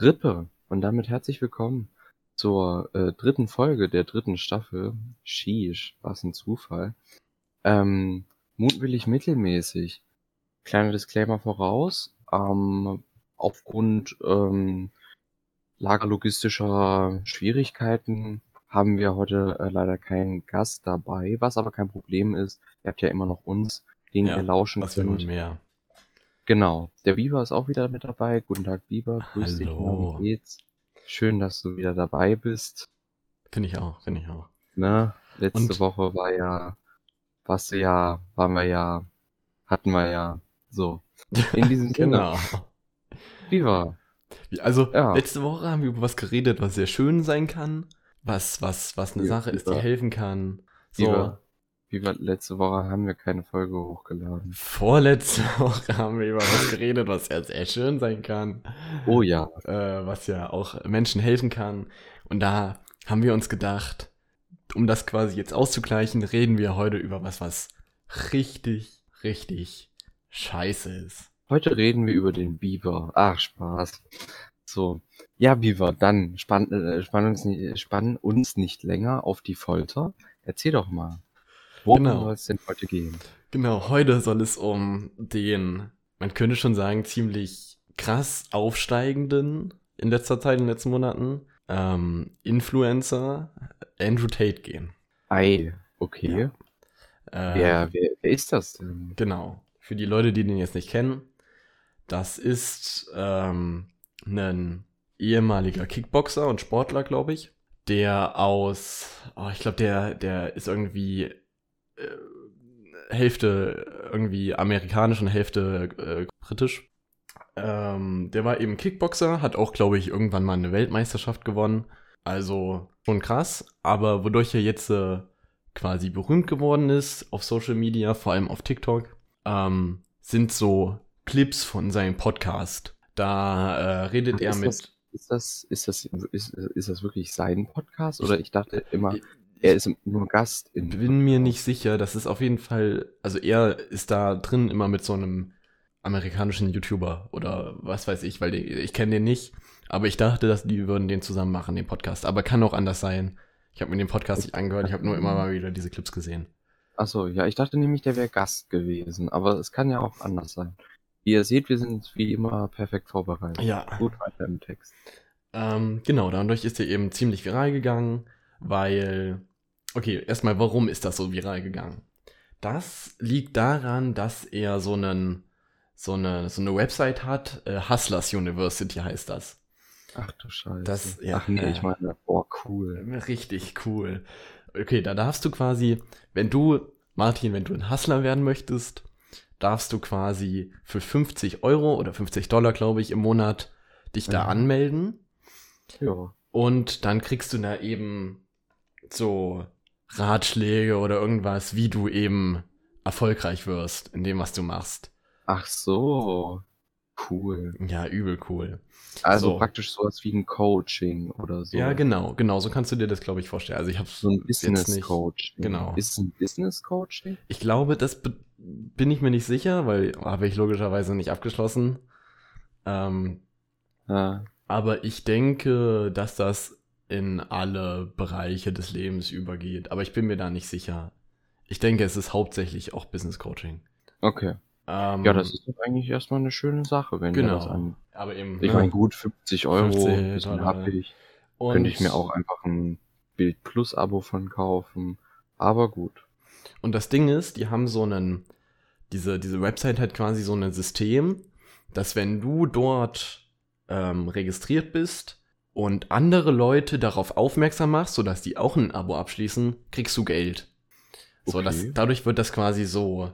Rippe und damit herzlich willkommen zur äh, dritten Folge der dritten Staffel. Sheesh, was ein Zufall. Ähm, mutwillig mittelmäßig. Kleiner Disclaimer voraus. Ähm, aufgrund ähm, lagerlogistischer Schwierigkeiten haben wir heute äh, leider keinen Gast dabei, was aber kein Problem ist. Ihr habt ja immer noch uns, den Ja, wir lauschen Was könnt. mehr? Genau. Der Biber ist auch wieder mit dabei. Guten Tag, Biber. Grüß dich. Hallo. Wie geht's? Schön, dass du wieder dabei bist. Finde ich auch, finde ich auch. Ne? Letzte Und- Woche war ja, warst du ja, waren wir ja, hatten wir ja. So. In diesem. Genau. Biber. Also, Ja. letzte Woche haben wir über was geredet, was sehr schön sein kann, was, was, was eine Sache ist, die helfen kann. So, Biber. Biber, letzte Woche haben wir keine Folge hochgeladen. vorletzte Woche haben wir über was geredet, was ja sehr schön sein kann, Oh ja. äh, was ja auch Menschen helfen kann. Und da haben wir uns gedacht, um das quasi jetzt auszugleichen, reden wir heute über was, was richtig, richtig scheiße ist. Heute reden wir über den Biber. Ach, Spaß. So. Ja, Biber, dann spann, äh, spann, uns, spann uns nicht länger auf die Folter. Erzähl doch mal. Worum Genau. soll es denn heute gehen? Genau, heute soll es um den, man könnte schon sagen, ziemlich krass aufsteigenden in letzter Zeit, in den letzten Monaten, ähm, Influencer Andrew Tate gehen. Ei, okay. Äh, Wer, wer, wer ist das denn? Genau. Für die Leute, die den jetzt nicht kennen, das ist ähm, ein ehemaliger Kickboxer und Sportler, glaube ich, der aus, oh, ich glaube, der, der ist irgendwie Hälfte irgendwie amerikanisch und Hälfte äh, britisch. Ähm, der war eben Kickboxer, hat auch, glaube ich, irgendwann mal eine Weltmeisterschaft gewonnen. Also schon krass, aber wodurch er jetzt äh, quasi berühmt geworden ist auf Social Media, vor allem auf TikTok, ähm, sind so Clips von seinem Podcast. Da äh, redet Ach, er mit. das- Ist das, ist das, ist, ist das wirklich sein Podcast? Oder ich dachte immer, er ist nur Gast in. bin mir nicht sicher. Das ist auf jeden Fall, also er ist da drin immer mit so einem amerikanischen YouTuber oder was weiß ich, weil die, ich kenne den nicht. Aber ich dachte, dass die würden den zusammen machen, den Podcast. Aber kann auch anders sein. Ich habe mir den Podcast nicht angehört, ich habe nur immer mal wieder diese Clips gesehen. Achso, ja, ich dachte nämlich, der wäre Gast gewesen. Aber es kann ja auch anders sein. Wie ihr seht, wir sind wie immer perfekt vorbereitet. Ja. Gut weiter im Text. Ähm, genau, dadurch ist er eben ziemlich viral gegangen, weil, okay, erstmal, warum ist das so viral gegangen? Das liegt daran, dass er so einen, so eine, so eine Website hat, äh, Hustlers University heißt das. Ach du Scheiße. Das- ja, Ach nee, äh. ich meine, boah, cool. Richtig cool. Okay, da darfst du quasi, wenn du, Martin, wenn du ein Hustler werden möchtest, darfst du quasi für 50 Euro oder 50 Dollar, glaube ich, im Monat dich da Mhm. anmelden. Ja. Und dann kriegst du da eben so Ratschläge oder irgendwas, wie du eben erfolgreich wirst in dem, was du machst. Ach so. Cool. Ja, übel cool. Also So. praktisch sowas wie ein Coaching oder so. Ja, genau, genau, so kannst du dir das, glaube ich, vorstellen. Also ich habe So ein Business. Coaching. Genau. Ist es ein Business Coaching? Ich glaube, das bin ich mir nicht sicher, weil habe ich logischerweise nicht abgeschlossen. Ähm, Ja. aber ich denke, dass das in alle Bereiche des Lebens übergeht. Aber ich bin mir da nicht sicher. Ich denke, es ist hauptsächlich auch Business Coaching. Okay. Ähm, Ja, das ist doch eigentlich erstmal eine schöne Sache, wenn genau. das an. Aber eben. Ich ne? meine, gut, 50 Euro, 50 bisschen happig. Könnte ich mir auch einfach ein Bild Plus Abo von kaufen. Aber gut. Und das Ding ist, die haben so einen, diese, diese Website hat quasi so ein System, dass wenn du dort ähm, registriert bist und andere Leute darauf aufmerksam machst, sodass die auch ein Abo abschließen, kriegst du Geld. So, Okay. das, dadurch wird das quasi so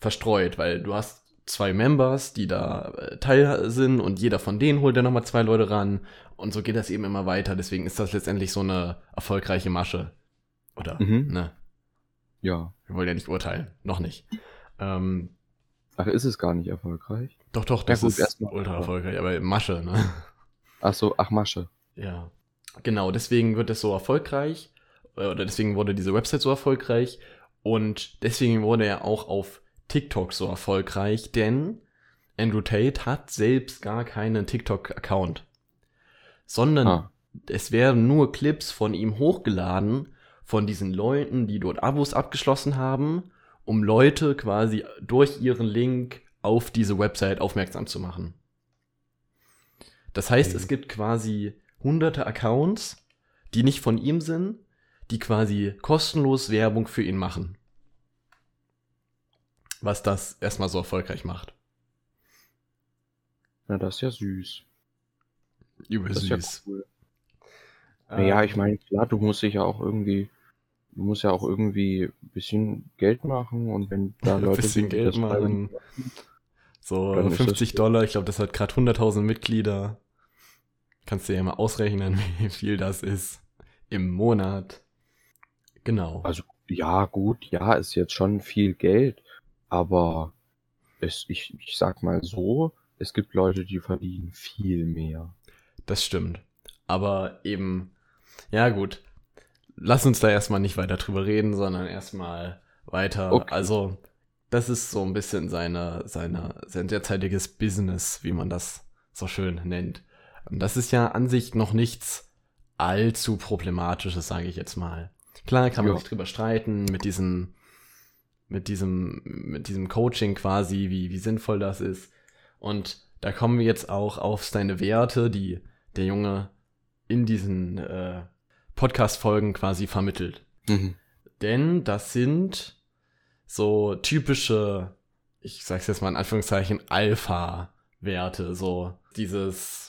verstreut, weil du hast zwei Members, die da äh, Teil sind und jeder von denen holt dann nochmal zwei Leute ran und so geht das eben immer weiter. Deswegen ist das letztendlich so eine erfolgreiche Masche. Oder, Mhm. ne? Ja. Wir wollen ja nicht urteilen. Noch nicht. Ähm, Ach, ist es gar nicht erfolgreich? doch, doch, das gut, ist erstmal- ultra erfolgreich, aber Masche, ne? Ach so, ach Masche. Ja. Genau, deswegen wird es so erfolgreich. äh, Oder deswegen wurde diese Website so erfolgreich. Und deswegen wurde er auch auf TikTok so erfolgreich, denn Andrew Tate hat selbst gar keinen TikTok-Account. sondern Ah. es werden nur Clips von ihm hochgeladen, von diesen Leuten, die dort Abos abgeschlossen haben, um Leute quasi durch ihren Link auf diese Website aufmerksam zu machen. Das heißt, Okay. es gibt quasi hunderte Accounts, die nicht von ihm sind, die quasi kostenlos Werbung für ihn machen. Was das erstmal so erfolgreich macht. Na, das ist ja süß. Übel Das ist ja süß. cool. Naja, ich Ähm, meine, klar, du musst dich ja auch irgendwie, du musst ja auch irgendwie ein bisschen Geld machen und wenn da Ein Leute bisschen sind, die Geld machen. So Dann ist das 50 gut. Dollar, ich glaube, das hat gerade 100.000 Mitglieder. Kannst du ja mal ausrechnen, wie viel das ist im Monat. Genau. Also, ja, gut, ja, ist jetzt schon viel Geld, aber es, ich, ich sag mal so, es gibt Leute, die verdienen viel mehr. Das stimmt. Aber eben, ja gut. Lass uns da erstmal nicht weiter drüber reden, sondern erstmal weiter. Okay. Also, das ist so ein bisschen seine, seine, sein derzeitiges Business, wie man das so schön nennt. Das ist ja an sich noch nichts allzu Problematisches, sage ich jetzt mal. Klar kann man Ja. sich drüber streiten mit diesem, mit diesem, mit diesem Coaching quasi, wie, wie sinnvoll das ist. Und da kommen wir jetzt auch auf seine Werte, die der Junge in diesen äh, Podcast-Folgen quasi vermittelt. Mhm. Denn das sind so typische, ich sag's jetzt mal in Anführungszeichen, Alpha-Werte. So dieses,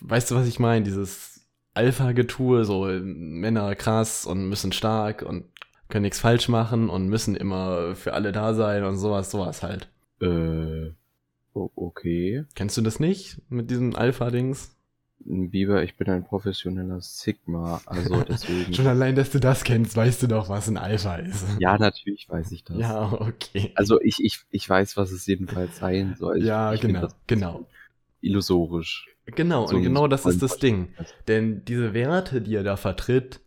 weißt du, was ich meine? Dieses Alpha-Getue, so Männer krass und müssen stark und können nichts falsch machen und müssen immer für alle da sein und sowas, sowas halt. Äh, okay. Kennst du das nicht mit diesem Alpha-Dings? Biber, ich bin ein professioneller Sigma, also deswegen. Schon allein, dass du das kennst, weißt du doch, was ein Alpha ist. ja, natürlich weiß ich das. Ja, okay. Also ich, ich, ich weiß, was es jedenfalls sein soll. Ich, ja, ich genau, das genau. Illusorisch. Genau, So und genau das ist das Ding. Denn diese Werte, die er da vertritt,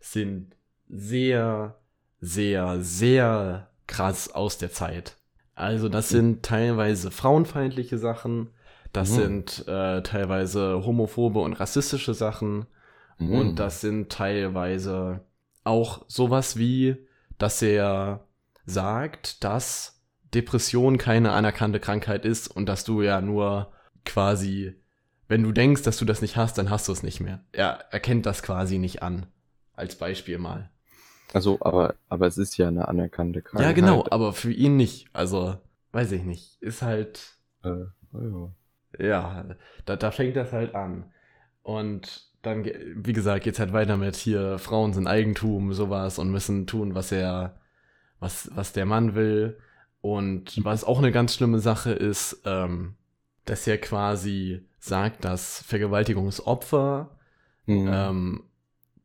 sind sehr, sehr, sehr krass aus der Zeit. Also das sind teilweise frauenfeindliche Sachen, das Mhm. sind äh, teilweise homophobe und rassistische Sachen Mhm. und das sind teilweise auch sowas wie, dass er sagt, dass Depression keine anerkannte Krankheit ist und dass du ja nur quasi, wenn du denkst, dass du das nicht hast, dann hast du es nicht mehr. Er erkennt das quasi nicht an. Als Beispiel mal. Also, aber, aber es ist ja eine anerkannte Krankheit. Ja, genau, aber für ihn nicht. Also, weiß ich nicht. Ist halt, Äh, ja. ja, da, da fängt das halt an. Und dann, wie gesagt, geht's halt weiter mit hier, Frauen sind Eigentum, sowas und müssen tun, was er, was, was der Mann will. Und was auch eine ganz schlimme Sache ist, ähm, dass er quasi sagt, dass Vergewaltigungsopfer Mhm. ähm,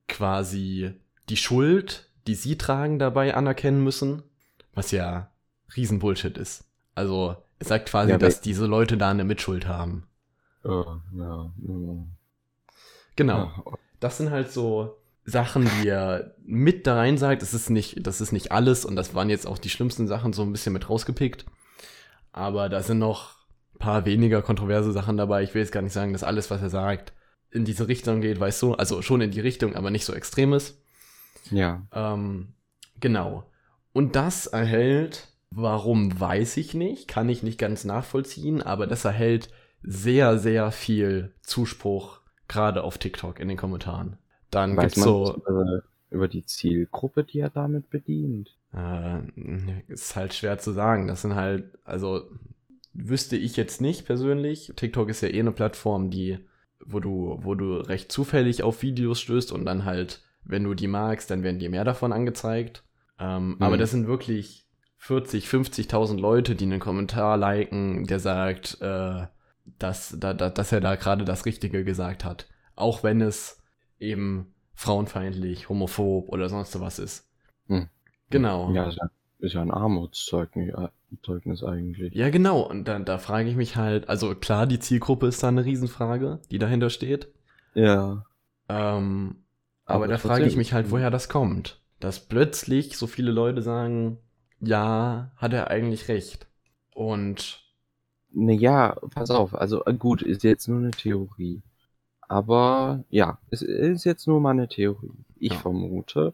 quasi die Schuld, die sie tragen, dabei anerkennen müssen, was ja Riesenbullshit ist. Also er sagt quasi, Ja, dass diese Leute da eine Mitschuld haben. Äh, ja, ja. Genau. Das sind halt so Sachen, die er mit da rein sagt. Das ist nicht, das ist nicht alles und das waren jetzt auch die schlimmsten Sachen so ein bisschen mit rausgepickt. Aber da sind noch paar weniger kontroverse Sachen dabei. Ich will jetzt gar nicht sagen, dass alles, was er sagt, in diese Richtung geht, weißt du? Also schon in die Richtung, aber nicht so extrem ist. ja. Ähm, genau. Und das erhält, warum weiß ich nicht, kann ich nicht ganz nachvollziehen, aber das erhält sehr, sehr viel Zuspruch, gerade auf TikTok in den Kommentaren. Dann Weiß gibt's man so, über, über die Zielgruppe, die er damit bedient? äh, ist halt schwer zu sagen. Das sind halt, also wüsste ich jetzt nicht persönlich. TikTok ist ja eh eine Plattform, die, wo du, wo du recht zufällig auf Videos stößt und dann halt, wenn du die magst, dann werden dir mehr davon angezeigt. Ähm, Aber Mhm. das sind wirklich 40, 50.000 Leute, die einen Kommentar liken, der sagt, äh, dass, da, da, dass er da gerade das Richtige gesagt hat. Auch wenn es eben frauenfeindlich, homophob oder sonst was ist. Hm. Genau. Ja, ja, ist ja ein Armutszeugnis äh, eigentlich. Ja, genau. Und dann, da frage ich mich halt, also klar, die Zielgruppe ist da eine Riesenfrage, die dahinter steht. Ja. Ähm, aber, Aber da frage ich mich halt, woher das kommt. Dass plötzlich so viele Leute sagen, ja, hat er eigentlich recht. Und Naja, pass auf, also äh, gut, ist jetzt nur eine Theorie. aber ja, es ist jetzt nur mal eine Theorie. Ich Ja. vermute,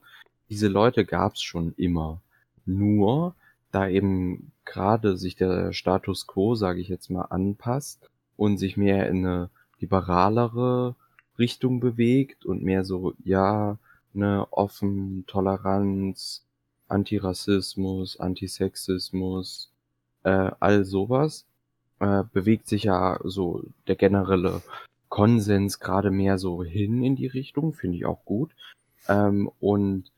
diese Leute gab's schon immer. Nur, da eben gerade sich der Status quo, sage ich jetzt mal, anpasst und sich mehr in eine liberalere Richtung bewegt und mehr so, ja, ne, offen, Toleranz, Antirassismus, Antisexismus, äh, all sowas, äh, bewegt sich ja so der generelle Konsens gerade mehr so hin in die Richtung, finde ich auch gut. Ähm, und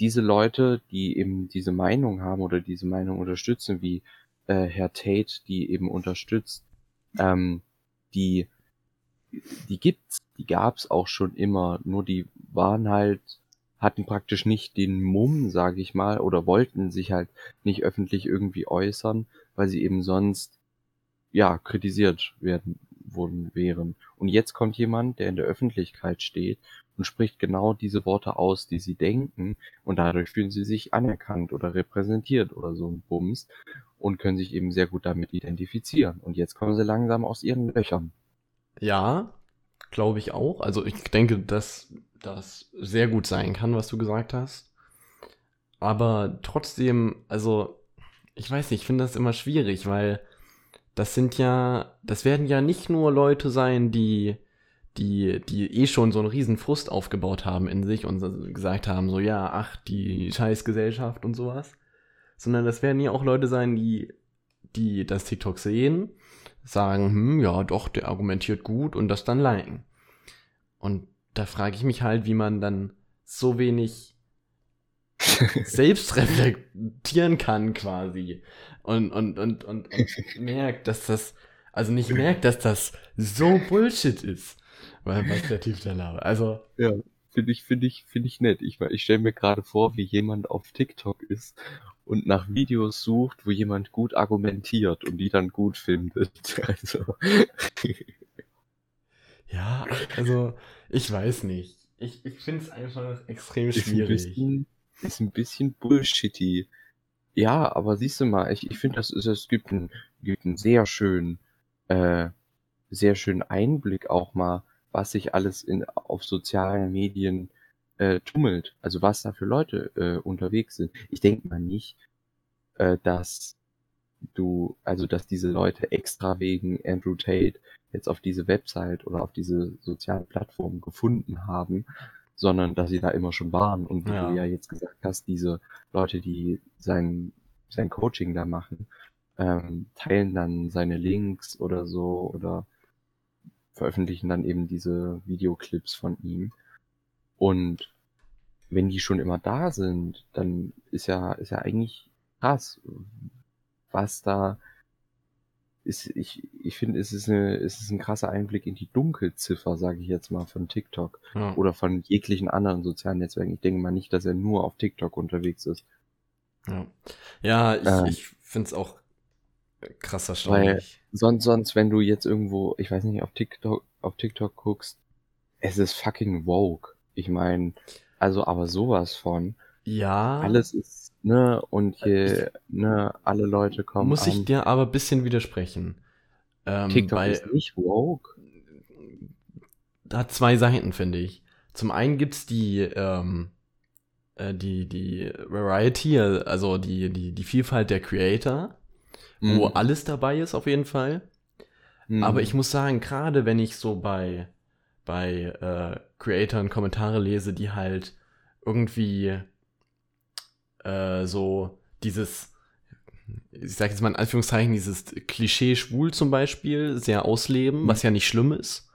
diese Leute, die eben diese Meinung haben oder diese Meinung unterstützen, wie äh, Herr Tate, die eben unterstützt, ähm, die, die gibt's, die gab's auch schon immer, nur die waren halt, hatten praktisch nicht den Mumm, sage ich mal, oder wollten sich halt nicht öffentlich irgendwie äußern, weil sie eben sonst ja kritisiert werden worden wären. Und jetzt kommt jemand, der in der Öffentlichkeit steht und spricht genau diese Worte aus, die sie denken, und dadurch fühlen sie sich anerkannt oder repräsentiert oder so ein Bums und können sich eben sehr gut damit identifizieren. Und jetzt kommen sie langsam aus ihren Löchern. Ja, glaube ich auch. Also ich denke, dass das sehr gut sein kann, was du gesagt hast. Aber trotzdem, also ich weiß nicht, ich finde das immer schwierig, weil das sind ja, das werden ja nicht nur Leute sein, die, die, die eh schon so einen riesen Frust aufgebaut haben in sich und gesagt haben, so ja, ach, die Scheißgesellschaft und sowas. Sondern das werden ja auch Leute sein, die, die das TikTok sehen, sagen, hm, ja, doch, der argumentiert gut und das dann liken. Und da frage ich mich halt, wie man dann so wenig selbst reflektieren kann quasi und, und, und, und, und merkt, dass das, also nicht merkt, dass das so Bullshit ist, weil was der Typ da labert. Also, Ja, finde ich, finde ich, finde ich nett. Ich, ich stelle mir gerade vor, wie jemand auf TikTok ist und nach Videos sucht, wo jemand gut argumentiert und die dann gut findet. Also, ja, also, ich weiß nicht. Ich, ich finde es einfach extrem ist ein schwierig. bisschen, ist ein bisschen bullshitty. Ja, aber siehst du mal, ich, ich finde, das ist, es gibt einen, gibt einen sehr schönen, äh, sehr schönen Einblick auch mal, was sich alles in, auf sozialen Medien äh, tummelt. Also was da für Leute äh, unterwegs sind. Ich denke mal nicht, äh, dass du, also dass diese Leute extra wegen Andrew Tate jetzt auf diese Website oder auf diese sozialen Plattformen gefunden haben, sondern dass sie da immer schon waren. Und wie Ja. du ja jetzt gesagt hast, diese Leute, die sein, sein Coaching da machen, ähm, teilen dann seine Links oder so oder veröffentlichen dann eben diese Videoclips von ihm. Und wenn die schon immer da sind, dann ist ja, ist ja eigentlich krass, was da ist. Ich, ich finde, es ist eine, es ist ein krasser Einblick in die Dunkelziffer, sage ich jetzt mal, von TikTok Ja. oder von jeglichen anderen sozialen Netzwerken. Ich denke mal nicht, dass er nur auf TikTok unterwegs ist. Ja, ja ich, Ähm. ich finde es auch krass Weil erstaunlich. sonst, sonst, wenn du jetzt irgendwo, ich weiß nicht, auf TikTok, auf TikTok guckst, es ist fucking woke. Ich meine, also aber sowas von. Ja, Alles ist, ne, und hier, Ich- ne, alle Leute kommen muss ich an. dir aber ein bisschen widersprechen. Ähm, TikTok weil ist nicht woke. hat zwei Seiten, finde ich. Zum einen gibt's die, ähm, äh, die, die Variety, also die, die, die Vielfalt der Creator, wo Mhm. alles dabei ist auf jeden Fall. Mhm. Aber ich muss sagen, gerade wenn ich so bei, bei äh, Creatoren Kommentare lese, die halt irgendwie äh, so dieses, ich sag jetzt mal in Anführungszeichen, dieses Klischee schwul zum Beispiel sehr ausleben, Mhm. was ja nicht schlimm ist.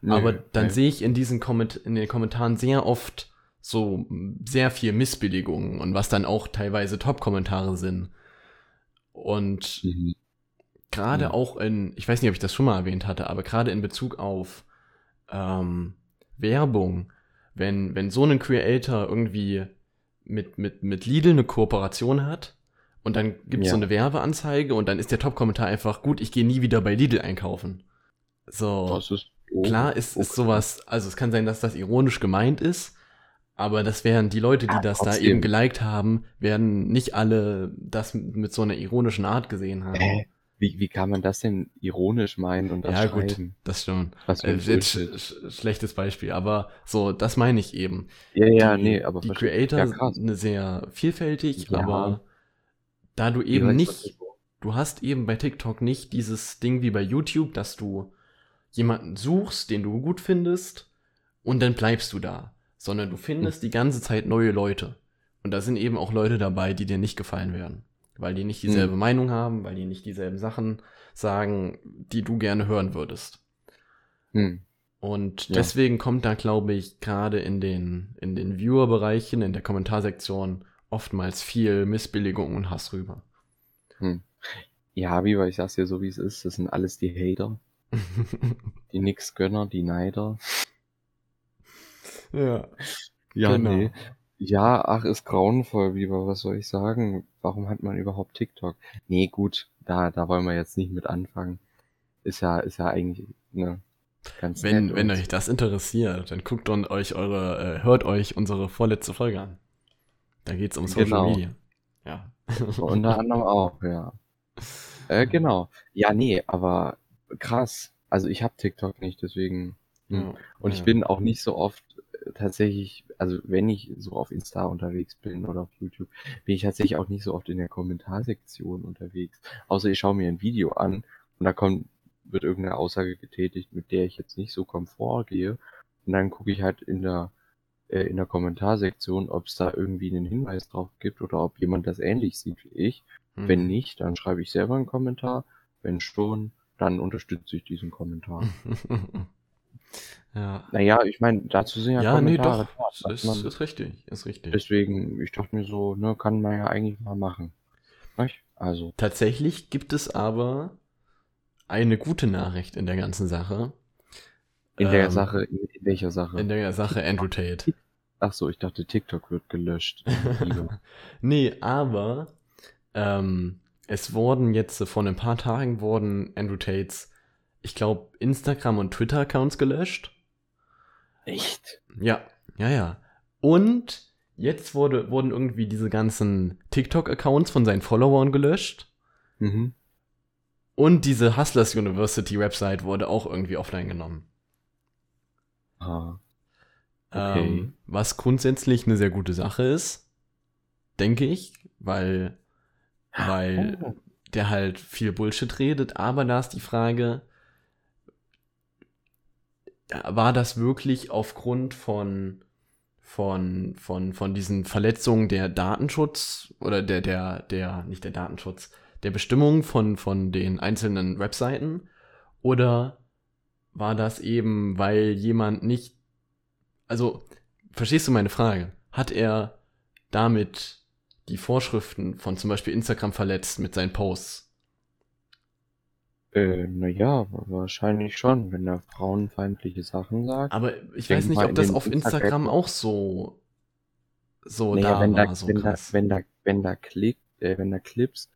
Nö, Aber dann nö. sehe ich in diesen Komment in den Kommentaren sehr oft so sehr viel Missbilligungen und was dann auch teilweise Top-Kommentare sind. Und Mhm. gerade Ja. auch in, ich weiß nicht, ob ich das schon mal erwähnt hatte, aber gerade in Bezug auf ähm, Werbung, wenn, wenn so ein Creator irgendwie mit, mit, mit Lidl eine Kooperation hat und dann gibt es Ja. so eine Werbeanzeige und dann ist der Top-Kommentar einfach, gut, ich gehe nie wieder bei Lidl einkaufen. So. Das ist oh, Klar ist, ist okay. sowas, also es kann sein, dass das ironisch gemeint ist, aber das wären die Leute, die Ja, das da trotzdem. eben geliked haben, werden nicht alle das mit, so einer ironischen Art gesehen haben. Hä? Wie, wie kann man das denn ironisch meinen und das Ja, gut, schreiben? das stimmt. Was für Äh, ein sch sch schlechtes Beispiel, aber so, das meine ich eben. Ja, ja, Die, nee, aber die Creator ja, krass. sind sehr vielfältig, Ja. aber da du eben ich nicht, du hast eben bei TikTok nicht dieses Ding wie bei YouTube, dass du jemanden suchst, den du gut findest und dann bleibst du da, sondern du findest die ganze Zeit neue Leute. Und da sind eben auch Leute dabei, die dir nicht gefallen werden, weil die nicht dieselbe Hm. Meinung haben, weil die nicht dieselben Sachen sagen, die du gerne hören würdest. Hm. Und Ja. deswegen kommt da, glaube ich, gerade in den, in den Viewer-Bereichen, in der Kommentarsektion oftmals viel Missbilligung und Hass rüber. Hm. Ja, Biber, ich sag's dir so, wie es ist. Das sind alles die Hater, die Nix-Gönner, die Neider. ja. Ja, Genau. nee. Ja, ach, ist grauenvoll, Biber, was soll ich sagen? Warum hat man überhaupt TikTok? Nee, gut, da, da wollen wir jetzt nicht mit anfangen. Ist ja, ist ja eigentlich, ne, ganz Wenn, nett wenn und- euch das interessiert, dann guckt und euch eure, äh, hört euch unsere vorletzte Folge an. Da geht's um Social Genau. Media. Ja. Unter anderem auch, ja. Äh, genau. Ja, nee, aber krass. Also ich hab TikTok nicht, deswegen. hm. Ja, Und ich ja. bin auch nicht so oft tatsächlich, also wenn ich so auf Insta unterwegs bin oder auf YouTube, bin ich tatsächlich auch nicht so oft in der Kommentarsektion unterwegs. Außer ich schaue mir ein Video an und da kommt, wird irgendeine Aussage getätigt, mit der ich jetzt nicht so komfort gehe. Und dann gucke ich halt in der äh, in der Kommentarsektion, ob es da irgendwie einen Hinweis drauf gibt oder ob jemand das ähnlich sieht wie ich. Mhm. Wenn nicht, dann schreibe ich selber einen Kommentar. Wenn schon, dann unterstütze ich diesen Kommentar. ja. Naja, ich meine, dazu sind ja, Ja, nee, Kommentare doch. da, Ist, man, ist richtig. Ist richtig. deswegen, ich dachte mir so, ne, kann man ja eigentlich mal machen. Also, Tatsächlich gibt es aber eine gute Nachricht in der ganzen Sache. in der Ähm, Sache, in, in welcher Sache? In der Sache Andrew Tate. Ach so, ich dachte, TikTok wird gelöscht. Nee, aber ähm, es wurden jetzt vor ein paar Tagen wurden Andrew Tates, ich glaube, Instagram und Twitter-Accounts gelöscht. Echt? Ja, ja, ja. Und jetzt wurde, wurden irgendwie diese ganzen TikTok-Accounts von seinen Followern gelöscht. Mhm. Und diese Hustlers University Website wurde auch irgendwie offline genommen. Ah, Okay. Ähm, was grundsätzlich eine sehr gute Sache ist, denke ich, weil, weil Oh. der halt viel Bullshit redet, aber da ist die Frage, war das wirklich aufgrund von, von, von, von diesen Verletzungen der Datenschutz oder der, der, der, nicht der Datenschutz, der Bestimmung von, von den einzelnen Webseiten? Oder war das eben, weil jemand nicht, also, verstehst du meine Frage? Hat er damit die Vorschriften von zum Beispiel Instagram verletzt mit seinen Posts? Äh, naja, wahrscheinlich schon, wenn er frauenfeindliche Sachen sagt. Aber ich weiß nicht, ob das auf Instagram- Instagram auch so, so naja, da wenn war, da, so wenn da, krass. wenn da, wenn da Klick, äh, wenn da Clips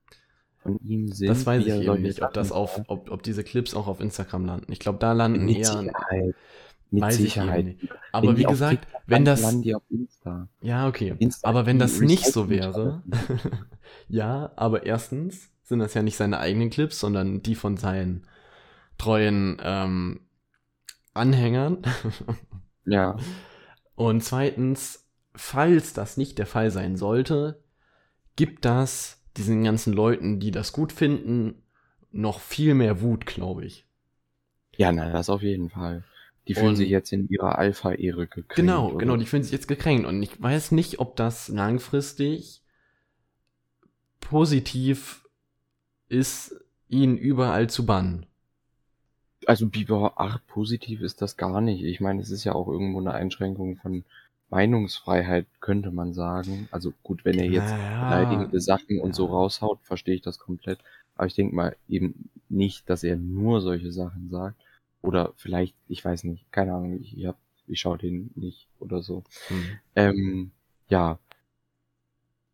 von ihm sind, das weiß ich eben nicht, ob das auf, ob, ob diese Clips auch auf Instagram landen. Ich glaube, da landen mit eher, Sicherheit, mit weiß ich Sicherheit. eben nicht. Aber Wenn wie gesagt, TikTok wenn das, landen die auf Insta. ja, okay. Insta Aber wenn das nicht so wäre, ja, aber erstens sind das ja nicht seine eigenen Clips, sondern die von seinen treuen ähm, Anhängern. Ja, Und zweitens, falls das nicht der Fall sein sollte, gibt das diesen ganzen Leuten, die das gut finden, noch viel mehr Wut, glaube ich. ja, na, das auf jeden Fall. Die fühlen Und- sich jetzt in ihrer Alpha-Ehre gekränkt. Genau, oder? genau, die fühlen sich jetzt gekränkt und ich weiß nicht, ob das langfristig positiv ist, ihn überall zu bannen. Also Biber, ach, positiv ist das gar nicht. Ich meine, es ist ja auch irgendwo eine Einschränkung von Meinungsfreiheit, könnte man sagen. Also gut, wenn er jetzt Naja, beleidigende Sachen und so ja. raushaut, verstehe ich das komplett. Aber ich denke mal eben nicht, dass er nur solche Sachen sagt. Oder vielleicht, ich weiß nicht, keine Ahnung, ich, ich, hab, ich schaue den nicht oder so. Hm. Ähm, ja.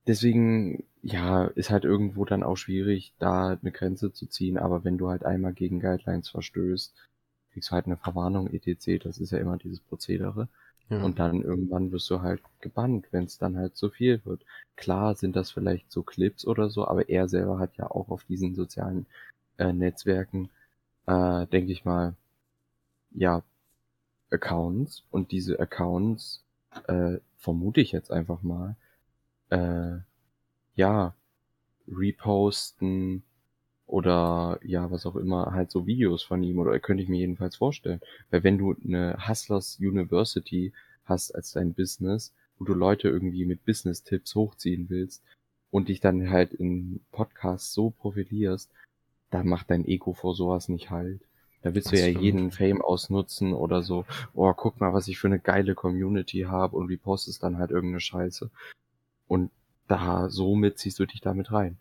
Deswegen, ja, ist halt irgendwo dann auch schwierig, da eine Grenze zu ziehen. Aber wenn du halt einmal gegen Guidelines verstößt, kriegst du halt eine Verwarnung etc. Das ist ja immer dieses Prozedere. Ja. Und dann irgendwann wirst du halt gebannt, wenn es dann halt zu viel wird. Klar sind das vielleicht so Clips oder so, aber er selber hat ja auch auf diesen sozialen äh, Netzwerken, äh, denke ich mal, ja, Accounts und diese Accounts, äh, vermute ich jetzt einfach mal, äh, ja, reposten oder ja, was auch immer, halt so Videos von ihm oder könnte ich mir jedenfalls vorstellen. Weil wenn du eine Hustlers University hast als dein Business, wo du Leute irgendwie mit Business-Tipps hochziehen willst und dich dann halt in Podcasts so profilierst, da macht dein Ego vor sowas nicht halt. Da willst Das du ja stimmt. jeden Fame ausnutzen oder so, oh, guck mal, was ich für eine geile Community habe und repostest dann halt irgendeine Scheiße. Und da, somit ziehst du dich damit rein.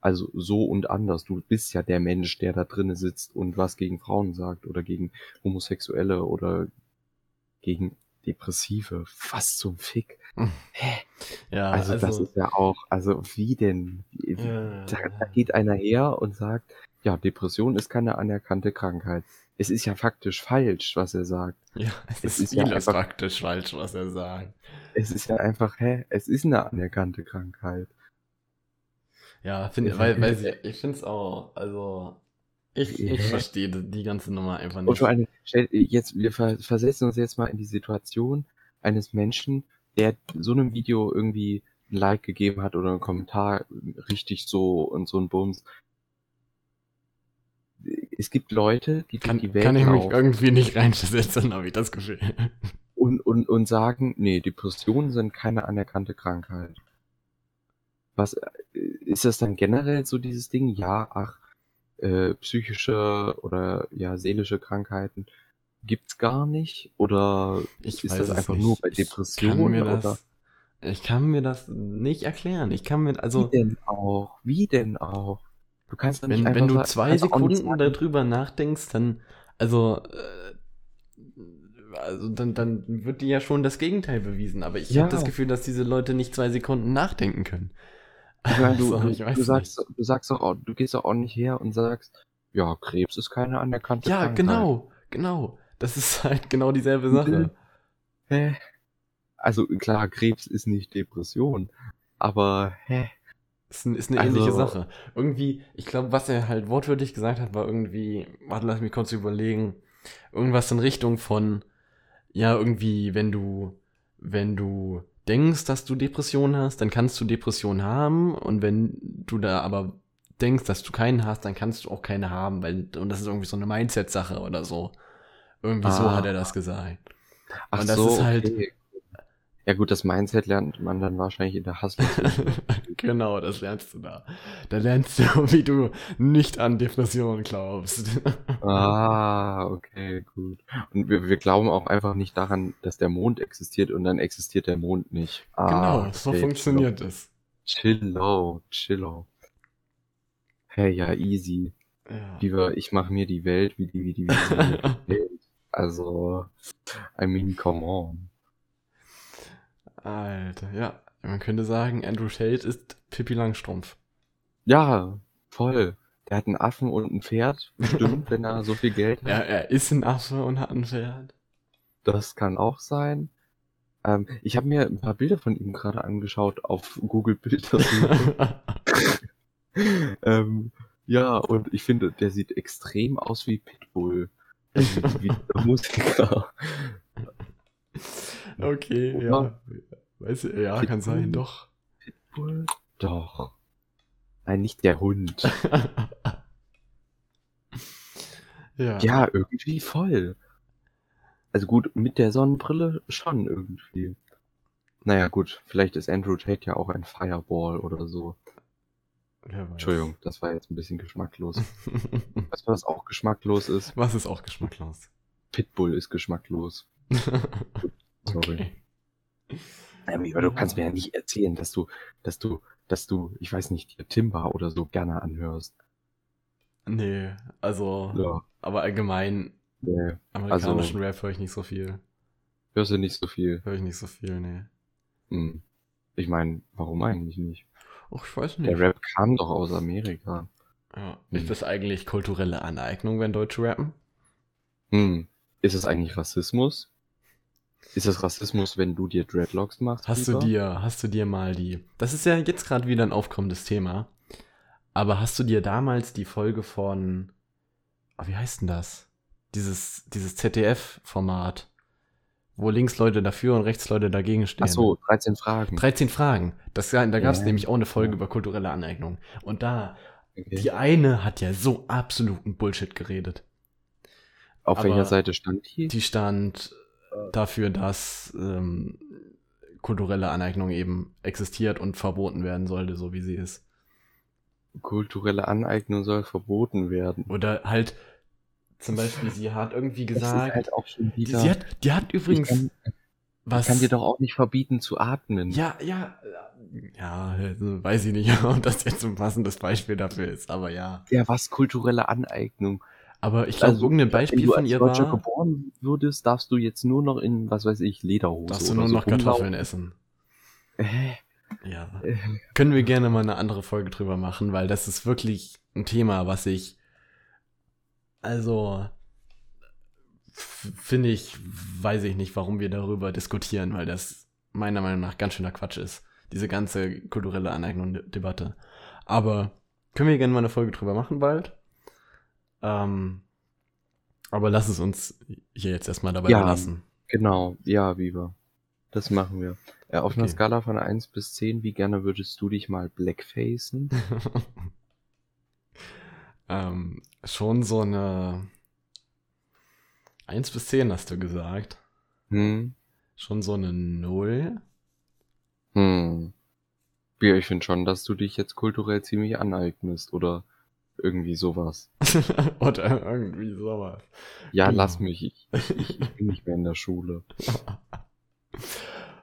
Also so und anders. Du bist ja der Mensch, der da drinnen sitzt und was gegen Frauen sagt oder gegen Homosexuelle oder gegen Depressive. Was zum Fick. Hä? Ja, Also, das also, ist ja auch, also wie denn? Ja, da, da geht einer her und sagt, ja, Depression ist keine anerkannte Krankheit. Es ist ja faktisch falsch, was er sagt. ja, es Es ist ist ja einfach- praktisch falsch, was er sagt. Es ist ja einfach, hä, es ist eine anerkannte Krankheit. Ja, find, Ja. weil, weil sie, ich finde es auch, also, ich, ich Ja. verstehe die ganze Nummer einfach Und nicht. vor allem, jetzt, wir ver versetzen uns jetzt mal in die Situation eines Menschen, der so einem Video irgendwie ein Like gegeben hat oder einen Kommentar richtig so und so ein Bums. Es gibt Leute, die durch Kann, die Welt kann ich mich laufen irgendwie nicht reinversetzen, habe ich das Gefühl. und, und, und sagen, nee, Depressionen sind keine anerkannte Krankheit. Was äh, ist das dann generell so dieses Ding? Ja, ach, äh, psychische oder ja seelische Krankheiten gibt's gar nicht? Oder Ich ist das einfach nicht. nur bei Ich Depressionen mir oder das, ich kann mir das nicht erklären. Ich kann mir, also, wie denn auch? Wie denn auch? Du kannst doch nicht wenn, wenn du zwei Sekunden darüber nachdenkst, dann, also, äh, also dann, dann wird dir ja schon das Gegenteil bewiesen. Aber ich Ja. habe das Gefühl, dass diese Leute nicht zwei Sekunden nachdenken können. du, Also, du, weiß du sagst, du sagst auch, du gehst doch auch nicht her und sagst, ja, Krebs ist keine anerkannte Ja, Krankheit. genau, genau. Das ist halt genau dieselbe Sache. Hä? Also klar, Krebs ist nicht Depression, aber hä? Ist, ein, ist eine Also- ähnliche Sache. Irgendwie, ich glaube, was er halt wortwörtlich gesagt hat, war irgendwie, warte, lass mich kurz überlegen, irgendwas in Richtung von, ja, irgendwie, wenn du, wenn du denkst, dass du Depression hast, dann kannst du Depression haben und wenn du da aber denkst, dass du keinen hast, dann kannst du auch keine haben, weil, und das ist irgendwie so eine Mindset-Sache oder so. Irgendwie so Ah. hat er das gesagt. Ach Und das so, ist halt- okay. Ja gut, das Mindset lernt man dann wahrscheinlich in der Hustle. genau, das lernst du da. Da lernst du, wie du nicht an Depressionen glaubst. ah, okay, gut. Und wir, wir glauben auch einfach nicht daran, dass der Mond existiert und dann existiert der Mond nicht. Ah, genau, so okay, funktioniert es. Chillo, chillo. Hey, ja, easy. Ja. Lieber, ich mache mir die Welt, wie die, wie die, wie die Welt. Also, I mean, come on. Alter, ja. Man könnte sagen, Andrew Tate ist Pippi Langstrumpf. Ja, voll. Der hat einen Affen und ein Pferd, bestimmt, wenn er so viel Geld hat. Er, er ist ein Affe und hat ein Pferd. Das kann auch sein. Ähm, ich habe mir ein paar Bilder von ihm gerade angeschaut auf Google Bilder. ähm, ja, und ich finde, der sieht extrem aus wie Pitbull. Also wie der Musiker. Okay, Oder? ja. Weiß ja, kann sein, Pitbull? doch. Pitbull? Doch. Nein, nicht der Hund. ja. Ja, irgendwie voll. Also gut, mit der Sonnenbrille schon irgendwie. Naja, gut, vielleicht ist Andrew Tate ja auch ein Fireball oder so. Entschuldigung, das war jetzt ein bisschen geschmacklos. Weißt du, was auch geschmacklos ist? Was ist auch geschmacklos? Pitbull ist geschmacklos. Sorry. Okay. Ähm, aber du kannst mir ja nicht erzählen, dass du, dass du, dass du, ich weiß nicht, Timba oder so gerne anhörst. Nee, also, Ja. aber allgemein, Nee, amerikanischen Rap höre ich nicht so viel. hörst du nicht so viel. Höre ich nicht so viel, nee. Hm. Ich meine, warum eigentlich nicht? Och, ich weiß nicht. Der Rap kam doch aus Amerika. Ja. Hm. Ist das eigentlich kulturelle Aneignung, wenn Deutsche rappen? Hm. Ist es eigentlich Rassismus? Ist es Rassismus, wenn du dir Dreadlocks machst? Hast du lieber? dir, hast du dir mal die. Das ist ja jetzt gerade wieder ein aufkommendes Thema. Aber hast du dir damals die Folge von, oh, wie heißt denn das? Dieses, dieses ZDF-Format, wo links Leute dafür und rechts Leute dagegen stehen. Ach so, 13 Fragen. 13 Fragen. Das, da gab es Ja. nämlich auch eine Folge Ja. über kulturelle Aneignung. Und da, Okay. die eine hat ja so absoluten Bullshit geredet. Auf aber- welcher Seite stand die? Die stand dafür, dass ähm, kulturelle Aneignung eben existiert und verboten werden sollte, so wie sie ist. Kulturelle Aneignung soll verboten werden. Oder halt, zum Beispiel, sie hat irgendwie gesagt, halt auch schon die, wieder. sie hat, die hat übrigens kann, was. kann dir doch auch nicht verbieten zu atmen. Ja, ja, ja, also weiß ich nicht, ob das jetzt ein passendes Beispiel dafür ist, aber ja. Ja, was kulturelle Aneignung. Aber ich glaube, Also, irgendein Wenn Beispiel du von als ihr Deutscher war, geboren würdest, darfst du jetzt nur noch in, was weiß ich, Lederhose darfst du oder nur so noch Kartoffeln essen. Äh, Ja. äh, Können wir gerne mal eine andere Folge drüber machen, weil das ist wirklich ein Thema, was ich, also, finde ich, weiß ich nicht, warum wir darüber diskutieren, weil das meiner Meinung nach ganz schöner Quatsch ist. Diese ganze kulturelle Aneignung-Debatte. Aber können wir gerne mal eine Folge drüber machen bald. Ähm, aber lass es uns hier jetzt erstmal dabei Ja. belassen. Genau, ja, Viva. Das machen wir. Äh, auf einer Okay. Skala von 1 bis 10, wie gerne würdest du dich mal blackfacen? ähm, schon so eine 1 bis 10 hast du gesagt. Hm? Schon so eine 0. Hm. Ja, ich finde schon, dass du dich jetzt kulturell ziemlich aneignest oder irgendwie sowas. Oder irgendwie sowas. Ja, Genau. lass mich. Ich, ich, ich bin nicht mehr in der Schule.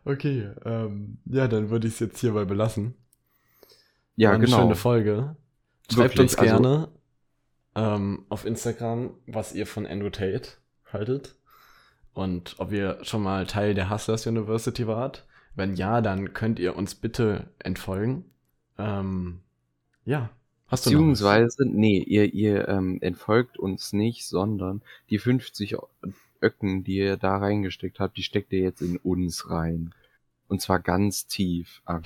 Okay, ähm, ja, dann würde ich es jetzt hierbei belassen. Ja, War eine genau. schöne Folge. Schreibt Wirklich, uns also- gerne ähm, auf Instagram, was ihr von Andrew Tate haltet. Und ob ihr schon mal Teil der Hustlers University wart. Wenn ja, dann könnt ihr uns bitte entfolgen. Ähm, ja, hast du? Beziehungsweise, nee, ihr, ihr ähm, entfolgt uns nicht, sondern die 50 Öcken, die ihr da reingesteckt habt, die steckt ihr jetzt in uns rein. Und zwar ganz tief. Ah,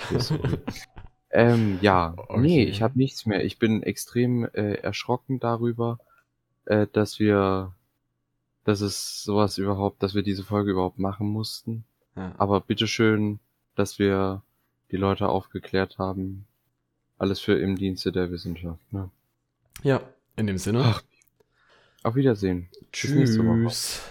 ähm, ja, Okay. nee, ich habe nichts mehr. Ich bin extrem äh, erschrocken darüber, äh, dass wir, dass es sowas überhaupt, dass wir diese Folge überhaupt machen mussten. Ja. Aber bitteschön, dass wir die Leute aufgeklärt haben. Alles für im Dienste der Wissenschaft. Ne? ja, in dem Sinne. Ach, Auf Wiedersehen. Bis nächste Woche. Tschüss.